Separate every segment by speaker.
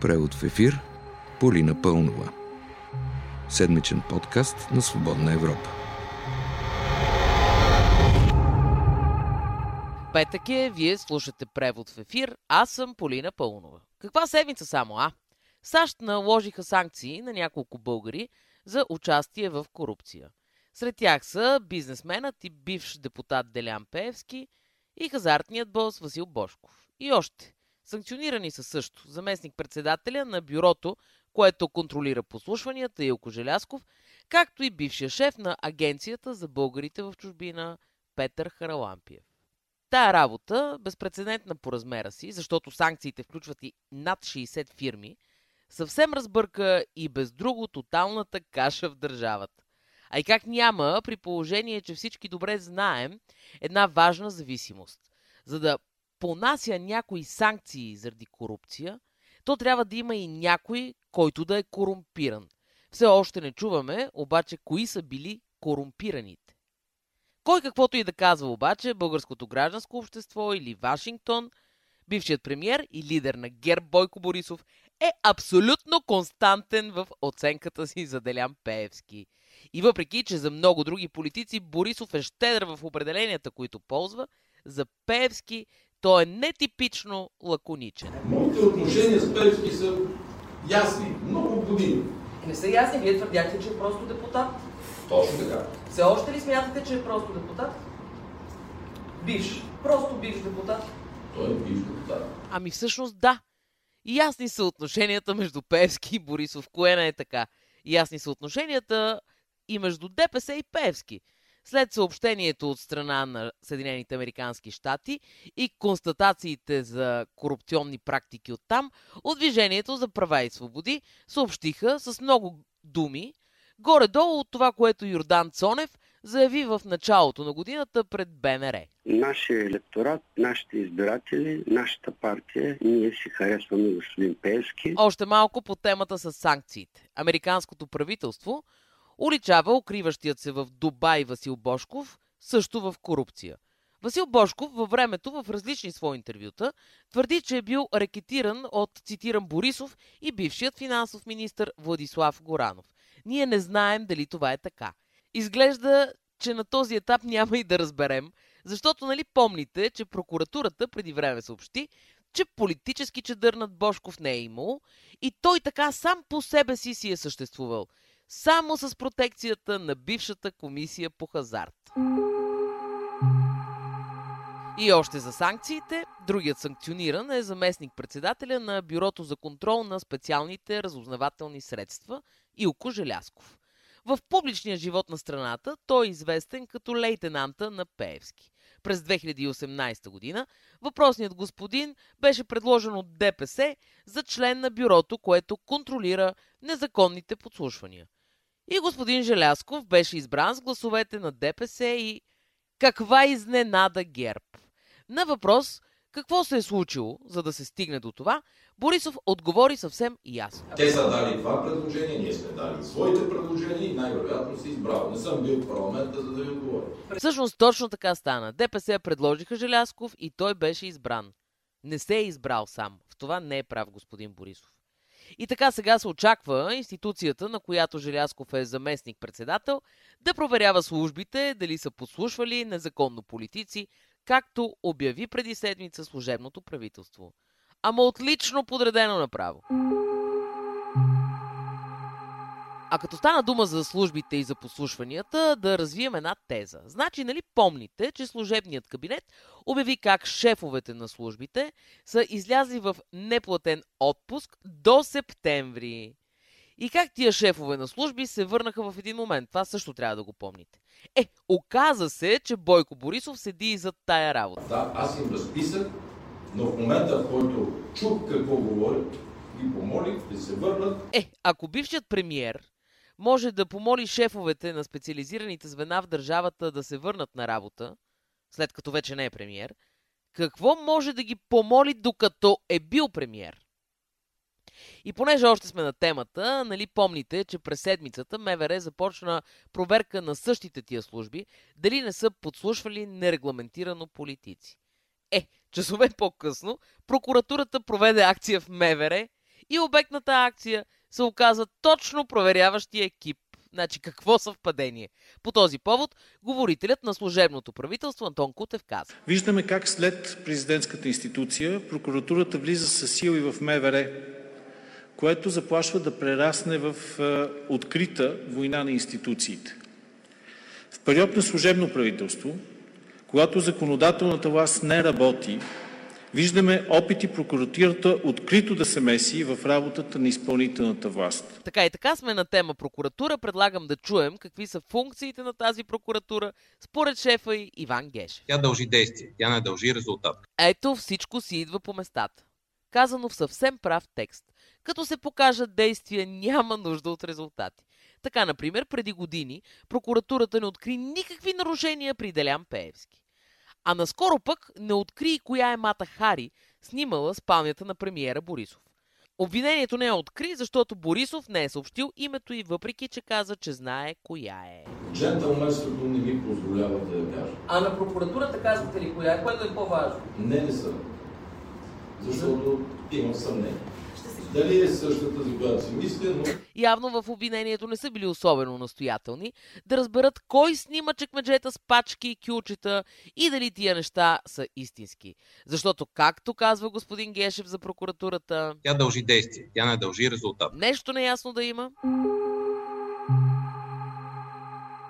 Speaker 1: Превод в ефир Полина Пълнова. Седмичен подкаст на Свободна Европа.
Speaker 2: Петък е, вие слушате превод в ефир, аз съм Полина Пълнова. Каква седмица само, а? САЩ наложиха санкции на няколко българи за участие в корупция. Сред тях са бизнесменът и бивш депутат Делян Пеевски и хазартният бос Васил Бошков. И още. Санкционирани са също заместник-председателя на бюрото, което контролира послушванията Илко Желясков, както и бившия шеф на Агенцията за българите в чужбина Петър Харалампиев. Тая работа, безпредседентна по размера си, защото санкциите включват и над 60 фирми, съвсем разбърка и без друго тоталната каша в държавата. А и как няма, при положение, че всички добре знаем една важна зависимост. За да понася някои санкции заради корупция, то трябва да има и някой, който да е корумпиран. Все още не чуваме, обаче, кои са били корумпираните. Кой каквото и да казва обаче, българското гражданско общество или Вашингтон, бившият премьер и лидер на ГЕРБ Бойко Борисов е абсолютно константен в оценката си за Делян Пеевски. И въпреки, че за много други политици Борисов е щедър в определенията, които ползва, за Пеевски той е нетипично лаконичен.
Speaker 3: Моите отношения с Пеевски са ясни, много години.
Speaker 2: Не са ясни, вие твърдяхте, че е просто депутат.
Speaker 3: Точно така.
Speaker 2: Все още ли смятате, че е просто депутат? Бивш. Просто бивш депутат.
Speaker 3: Той е бивш депутат.
Speaker 2: Ами всъщност да. Ясни са отношенията между Певски и Борисов. Кое не е така? Ясни са отношенията и между ДПС и Певски. След съобщението от страна на Съединените Американски щати и констатациите за корупционни практики от там, от Движението за права и свободи съобщиха с много думи, горе-долу от това, което Йордан Цонев заяви в началото на годината пред БНР.
Speaker 4: Нашия електорат, нашите избиратели, нашата партия, ние си харесваме господин Пеевски.
Speaker 2: Още малко по темата с санкциите. Американското правителство уличава укриващият се в Дубай Васил Бошков също в корупция. Васил Бошков във времето в различни свои интервюта твърди, че е бил рекетиран от, цитирам, Борисов и бившият финансов министр Владислав Горанов. Ние не знаем дали това е така. Изглежда, че на този етап няма и да разберем, защото нали помните, че прокуратурата преди време съобщи, че политически чедър над Бошков не е имало и той така сам по себе си си е съществувал, само с протекцията на бившата комисия по хазарт. И още за санкциите, другият санкциониран е заместник-председателя на Бюрото за контрол на специалните разузнавателни средства Илко Желясков. В публичния живот на страната той е известен като лейтенанта на Пеевски. През 2018 година въпросният господин беше предложен от ДПС за член на бюрото, което контролира незаконните подслушвания. И господин Желясков беше избран с гласовете на ДПС и каква изненада ГЕРБ. На въпрос какво се е случило, за да се стигне до това, Борисов отговори съвсем ясно.
Speaker 3: Те са дали това предложение, ние сме дали своите предложения и най-вероятно си избрал. Не съм бил в парламента, за да ви отговоря.
Speaker 2: Всъщност точно така стана. ДПС предложиха Желясков и той беше избран. Не се е избрал сам. В това не е прав господин Борисов. И така сега се очаква институцията, на която Желясков е заместник-председател, да проверява службите дали са подслушвали незаконно политици, както обяви преди седмица служебното правителство. Ама отлично подредено направо. А като стана дума за службите и за послушванията, да развием една теза. Значи, нали помните, че служебният кабинет обяви как шефовете на службите са излязли в неплатен отпуск до септември. И как тия шефове на служби се върнаха в един момент. Това също трябва да го помните. Е, оказа се, че Бойко Борисов седи и зад тая работа.
Speaker 3: Да, аз им разписах, но в момента, в който чух какво говорят, ги помолих да се върнат.
Speaker 2: Е, ако бившият премиер може да помоли шефовете на специализираните звена в държавата да се върнат на работа, след като вече не е премиер, какво може да ги помоли докато е бил премиер? И понеже още сме на темата, нали помните, че през седмицата МВР започна проверка на същите тия служби, дали не са подслушвали нерегламентирано политици. Е, часове по-късно, прокуратурата проведе акция в МВР И обект на тази акция се оказа точно проверяващия екип. Значи какво съвпадение? По този повод говорителят на служебното правителство Антон Кутев каза.
Speaker 5: Виждаме как след президентската институция прокуратурата влиза с сили в МВР, което заплашва да прерасне в е, открита война на институциите. В период на служебно правителство, когато законодателната власт не работи, Виждаме опити прокуратурата открито да се меси в работата на изпълнителната власт.
Speaker 2: Така и така сме на тема прокуратура. Предлагам да чуем какви са функциите на тази прокуратура според шефа и Иван Гешев.
Speaker 6: Тя дължи действие, тя не дължи резултат.
Speaker 2: Ето всичко си идва по местата. Казано в съвсем прав текст. Като се покажат действия, няма нужда от резултати. Така, например, преди години прокуратурата не откри никакви нарушения при Делян Пеевски. А наскоро пък не откри коя е Мата Хари, снимала спалнята на премиера Борисов. Обвинението не е откри, защото Борисов не е съобщил името и въпреки, че каза, че знае коя е.
Speaker 3: Джентълменството не ми позволява да я кажа.
Speaker 2: А на прокуратурата казвате ли коя е, което е по-важно?
Speaker 3: Не, не съм. Защото имам съмнение. Дали е същата, за която си мисля, но...
Speaker 2: Явно в обвинението не са били особено настоятелни да разберат кой снима чекмеджета с пачки и кючета и дали тия неща са истински. Защото, както казва господин Гешев за прокуратурата...
Speaker 6: Тя дължи действие, тя не дължи резултат.
Speaker 2: Нещо неясно да има.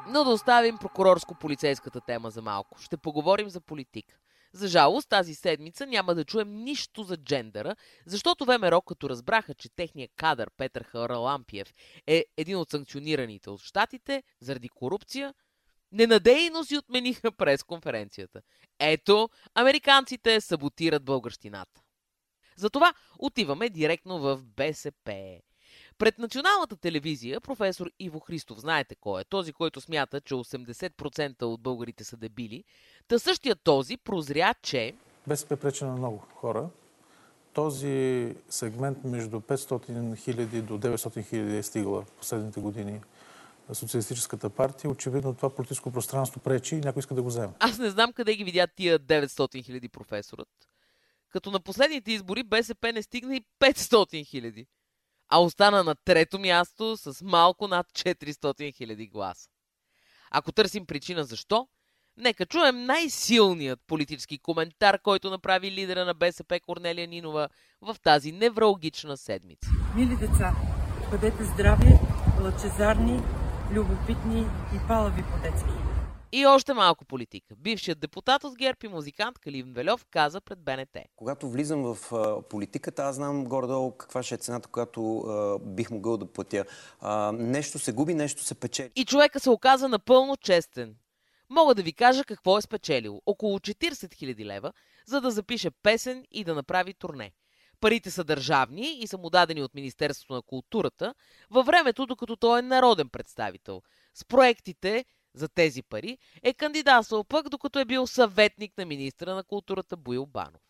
Speaker 2: Но да оставим прокурорско-полицейската тема за малко. Ще поговорим за политика. За жалост, тази седмица няма да чуем нищо за джендъра, защото ВМРО, като разбраха, че техният кадър Петър Харалампиев е един от санкционираните от щатите заради корупция, ненадейно си отмениха пресконференцията. Ето, американците саботират българщината. Затова отиваме директно в БСП. Пред националната телевизия професор Иво Христов, знаете кой е, този, който смята, че 80% от българите са дебили, та същия този прозря, че...
Speaker 7: БСП пречи на много хора. Този сегмент между 500 хиляди до 900 хиляди е стигала в последните години Социалистическата партия. Очевидно това политическо пространство пречи и някой иска да го вземе.
Speaker 2: Аз не знам къде ги видят тия 900 хиляди професорът. Като на последните избори БСП не стигна и 500 хиляди а остана на трето място с малко над 400 000 гласа. Ако търсим причина защо, нека чуем най-силният политически коментар, който направи лидера на БСП Корнелия Нинова в тази невралгична седмица.
Speaker 8: Мили деца, бъдете здрави, лъчезарни, любопитни и палави по-детски.
Speaker 2: И още малко политика. Бившият депутат от ГЕРБ и музикант Калин Велев каза пред БНТ.
Speaker 9: Когато влизам в политиката, аз знам горе-долу каква ще е цената, която а, бих могъл да платя. А, нещо се губи, нещо се печели.
Speaker 2: И човека се оказа напълно честен. Мога да ви кажа какво е спечелил. Около 40 000 лева, за да запише песен и да направи турне. Парите са държавни и са му дадени от Министерството на културата във времето, докато той е народен представител. С проектите за тези пари, е кандидатствал пък, докато е бил съветник на министра на културата Боил Банов.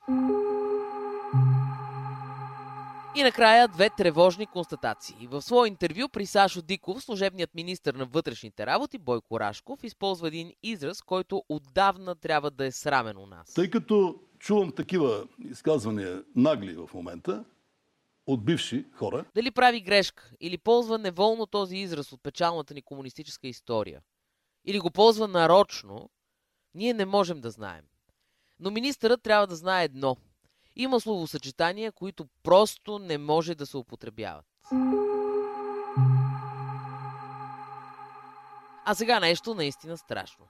Speaker 2: И накрая две тревожни констатации. В свое интервю при Сашо Диков, служебният министр на вътрешните работи Бойко Рашков използва един израз, който отдавна трябва да е срамен у нас.
Speaker 10: Тъй като чувам такива изказвания нагли в момента, от бивши хора.
Speaker 2: Дали прави грешка или ползва неволно този израз от печалната ни комунистическа история – или го ползва нарочно, ние не можем да знаем. Но министърът трябва да знае едно. Има словосъчетания, които просто не може да се употребяват. А сега нещо наистина страшно.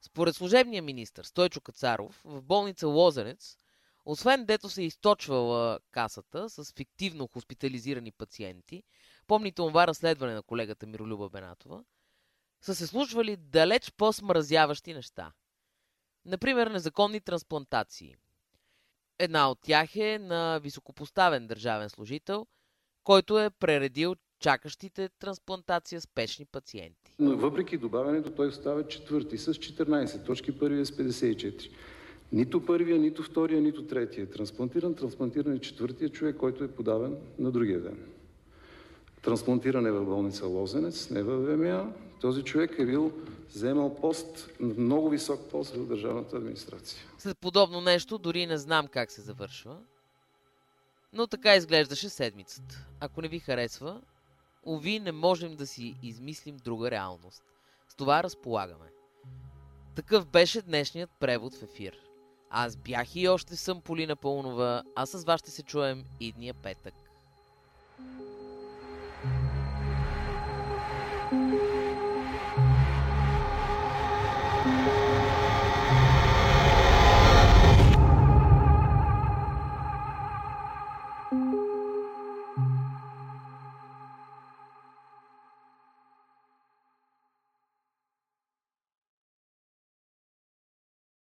Speaker 2: Според служебния министр Стойчо Кацаров, в болница Лозенец, освен дето се е източвала касата с фиктивно хоспитализирани пациенти, помните това разследване на колегата Миролюба Бенатова, са се случвали далеч по-смразяващи неща. Например, незаконни трансплантации. Една от тях е на високопоставен държавен служител, който е прередил чакащите трансплантация спешни пациенти.
Speaker 11: Но въпреки добавянето, той става четвърти с 14 точки, първия с 54. Нито първия, нито втория, нито третия. Трансплантиран, трансплантиран е четвъртия човек, който е подавен на другия ден. Трансплантиран е в болница Лозенец, не в ВМА, този човек е бил вземал пост, много висок пост в държавната администрация.
Speaker 2: След подобно нещо дори не знам как се завършва. Но така изглеждаше седмицата. Ако не ви харесва, уви не можем да си измислим друга реалност. С това разполагаме. Такъв беше днешният превод в ефир. Аз бях и още съм Полина Пълнова, а с вас ще се чуем идния петък. thank you